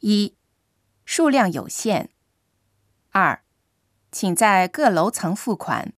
一数量有限。二请在各楼层付款。